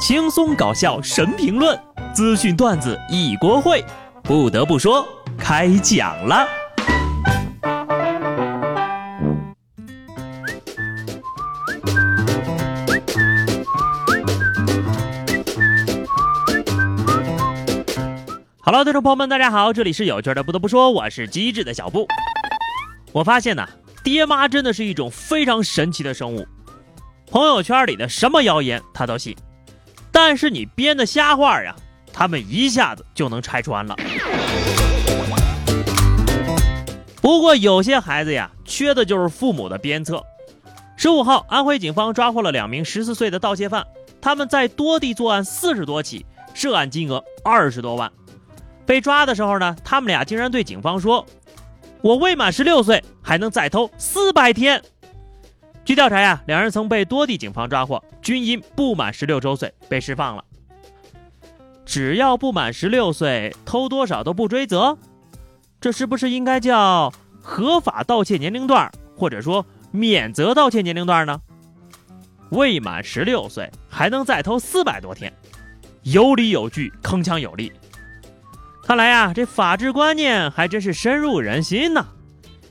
轻松搞笑神评论，资讯段子一锅烩。不得不说，开讲了。Hello，听众朋友们，大家好，这里是有趣的。不得不说，我是机智的小布。我发现呢，爹妈真的是一种非常神奇的生物。朋友圈里的什么谣言他都信，但是你编的瞎话呀，他们一下子就能拆穿了。不过有些孩子呀，缺的就是父母的鞭策。十五号，安徽警方抓获了两名十四岁的盗窃犯，他们在多地作案四十多起，涉案金额二十多万。被抓的时候呢，他们俩竟然对警方说：“我未满十六岁，还能再偷四百天。”据调查呀，两人曾被多地警方抓获，均因不满十六周岁被释放了。只要不满十六岁，偷多少都不追责，这是不是应该叫合法盗窃年龄段，或者说免责盗窃年龄段呢？未满十六岁还能再偷四百多天，有理有据，铿锵有力。看来呀，这法治观念还真是深入人心呐！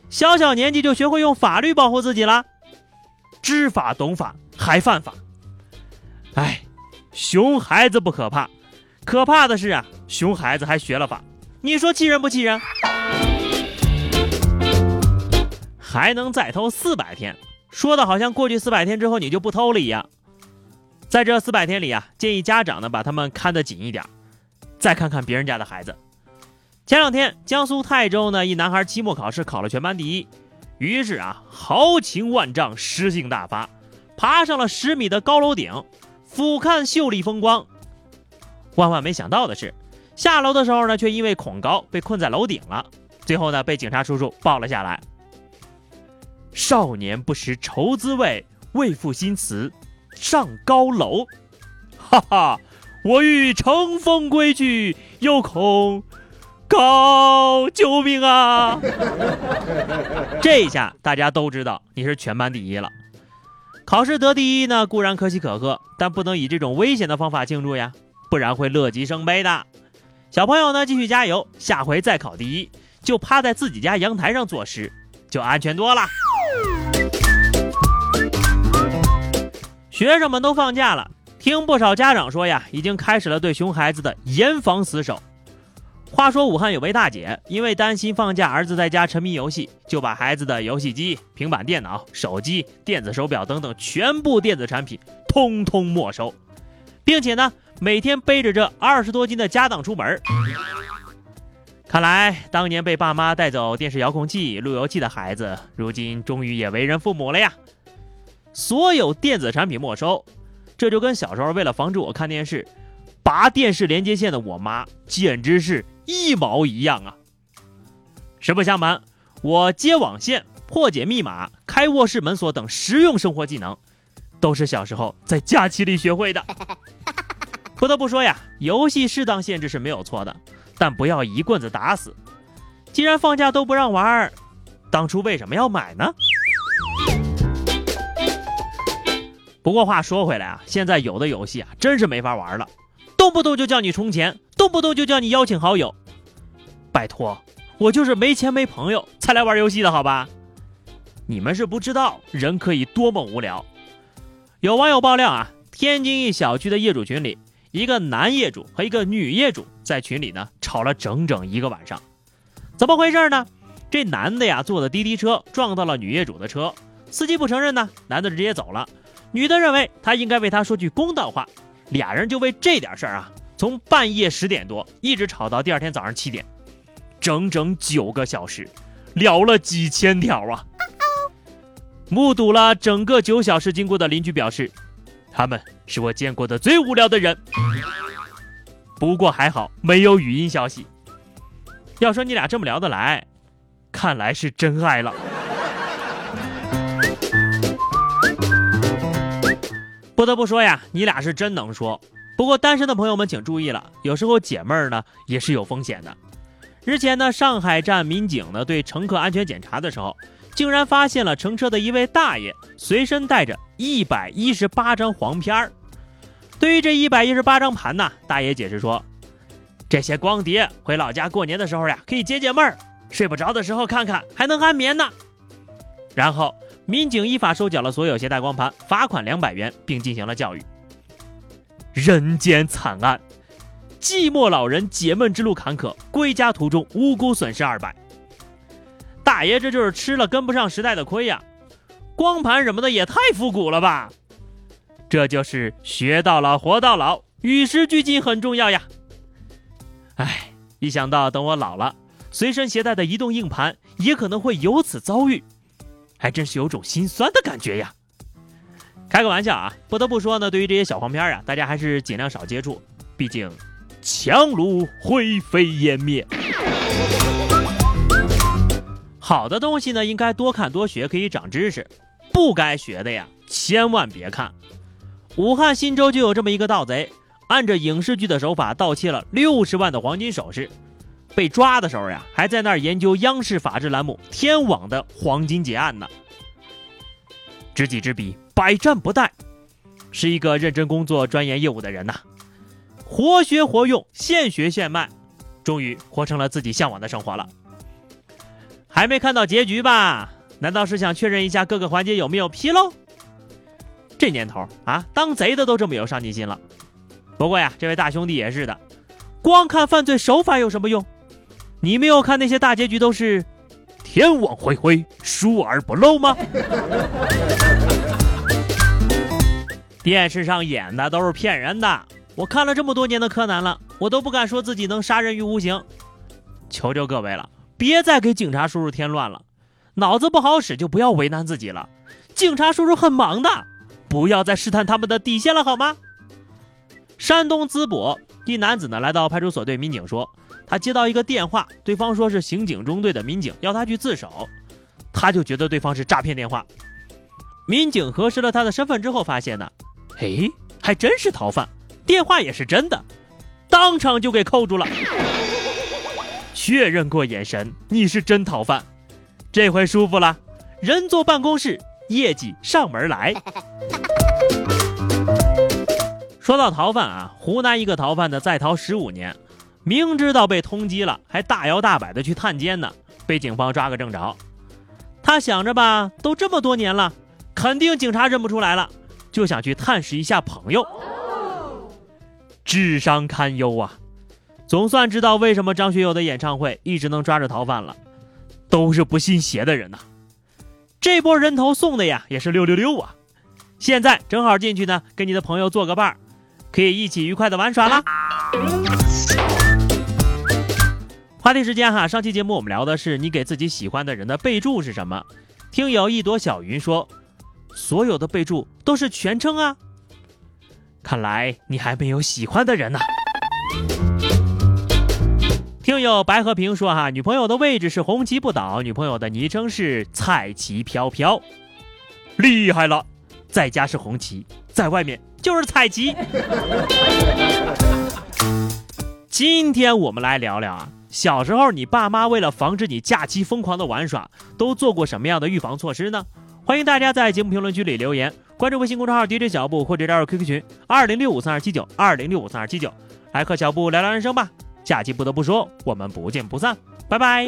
小小年纪就学会用法律保护自己了。知法懂法还犯法，哎，熊孩子不可怕，可怕的是啊，熊孩子还学了法，你说气人不气人？还能再偷四百天，说的好像过去四百天之后你就不偷了一样。在这四百天里啊，建议家长呢把他们看得紧一点。再看看别人家的孩子，前两天江苏泰州呢，一男孩期末考试考了全班第一。于是啊，豪情万丈，诗兴大发，爬上了十米的高楼顶，俯瞰秀丽风光。万万没想到的是，下楼的时候呢，却因为恐高被困在楼顶了。最后呢，被警察叔叔抱了下来。少年不识愁滋味，为赋新词上高楼。哈哈，我欲乘风归去，又恐。高！救命啊！这一下大家都知道你是全班第一了。考试得第一呢，固然可喜可贺，但不能以这种危险的方法庆祝呀，不然会乐极生悲的。小朋友呢，继续加油，下回再考第一，就趴在自己家阳台上作诗，就安全多了。学生们都放假了，听不少家长说呀，已经开始了对熊孩子的严防死守。话说武汉有位大姐，因为担心放假儿子在家沉迷游戏，就把孩子的游戏机、平板电脑、手机、电子手表等等全部电子产品通通没收，并且呢，每天背着这二十多斤的家当出门。看来当年被爸妈带走电视遥控器、路由器的孩子，如今终于也为人父母了呀！所有电子产品没收，这就跟小时候为了防止我看电视，拔电视连接线的我妈，简直是。一毛一样啊！实不相瞒，我接网线、破解密码、开卧室门锁等实用生活技能，都是小时候在假期里学会的。不得不说呀，游戏适当限制是没有错的，但不要一棍子打死。既然放假都不让玩，当初为什么要买呢？不过话说回来啊，现在有的游戏啊，真是没法玩了。动不动就叫你充钱，动不动就叫你邀请好友，拜托，我就是没钱没朋友才来玩游戏的好吧？你们是不知道人可以多么无聊。有网友爆料啊，天津一小区的业主群里，一个男业主和一个女业主在群里呢吵了整整一个晚上。怎么回事呢？这男的呀坐的滴滴车撞到了女业主的车，司机不承认呢，男的直接走了。女的认为他应该为他说句公道话。俩人就为这点事儿啊，从半夜十点多一直吵到第二天早上七点，整整九个小时，聊了几千条啊！目睹了整个九小时经过的邻居表示，他们是我见过的最无聊的人。不过还好没有语音消息。要说你俩这么聊得来，看来是真爱了。不得不说呀，你俩是真能说。不过单身的朋友们请注意了，有时候解闷儿呢也是有风险的。日前呢，上海站民警呢对乘客安全检查的时候，竟然发现了乘车的一位大爷随身带着一百一十八张黄片儿。对于这一百一十八张盘呢，大爷解释说，这些光碟回老家过年的时候呀，可以解解闷儿，睡不着的时候看看还能安眠呢。然后民警依法收缴了所有携带光盘，罚款两百元，并进行了教育。人间惨案，寂寞老人解闷之路坎坷，归家途中无辜损失二百。大爷这就是吃了跟不上时代的亏呀！光盘什么的也太复古了吧！这就是学到老活到老，与时俱进很重要呀。哎，一想到等我老了，随身携带的移动硬盘也可能会有此遭遇，还真是有种心酸的感觉呀。开个玩笑啊，不得不说呢，对于这些小黄片啊，大家还是尽量少接触，毕竟强弩灰飞烟灭。好的东西呢，应该多看多学，可以长知识；不该学的呀，千万别看。武汉新洲就有这么一个盗贼，按着影视剧的手法盗窃了六十万的黄金首饰，被抓的时候呀，还在那儿研究央视法制栏目《天网》的黄金劫案呢。知己知彼，百战不殆，是一个认真工作、钻研业务的人呐。活学活用，现学现卖，终于活成了自己向往的生活了。还没看到结局吧？难道是想确认一下各个环节有没有纰漏？这年头啊，当贼的都这么有上进心了。不过呀，这位大兄弟也是的，光看犯罪手法有什么用？你没有看那些大结局都是天网恢恢，疏而不漏吗？电视上演的都是骗人的。我看了这么多年的柯南了，我都不敢说自己能杀人于无形。求求各位了，别再给警察叔叔添乱了。脑子不好使就不要为难自己了，警察叔叔很忙的。不要再试探他们的底线了，好吗？山东淄博一男子呢来到派出所对民警说，他接到一个电话，对方说是刑警中队的民警，要他去自首，他就觉得对方是诈骗电话。民警核实了他的身份之后，发现呢，哎，还真是逃犯，电话也是真的，当场就给扣住了。确认过眼神，你是真逃犯，这回舒服了，人坐办公室。业绩上门来。说到逃犯啊，湖南一个逃犯呢在逃十五年，明知道被通缉了，还大摇大摆的去探监呢，被警方抓个正着。他想着吧，都这么多年了，肯定警察认不出来了，就想去探视一下朋友。智商堪忧啊！总算知道为什么张学友的演唱会一直能抓着逃犯了，都是不信邪的人呐。这波人头送的呀，也是六六六啊！现在正好进去呢，跟你的朋友做个伴儿，可以一起愉快的玩耍啦。话题时间哈，上期节目我们聊的是你给自己喜欢的人的备注是什么？听友一朵小云说，所有的备注都是全称啊。看来你还没有喜欢的人呢。听友白和平说：“哈，女朋友的位置是红旗不倒，女朋友的昵称是彩旗飘飘，厉害了，在家是红旗，在外面就是彩旗。今天我们来聊聊啊，小时候你爸妈为了防止你假期疯狂的玩耍，都做过什么样的预防措施呢？欢迎大家在节目评论区里留言，关注微信公众号 DJ 小布或者加入 QQ 群二零六五三二七九二零六五三二七九，来和小布聊聊人生吧。”下期不得不说，我们不见不散，拜拜。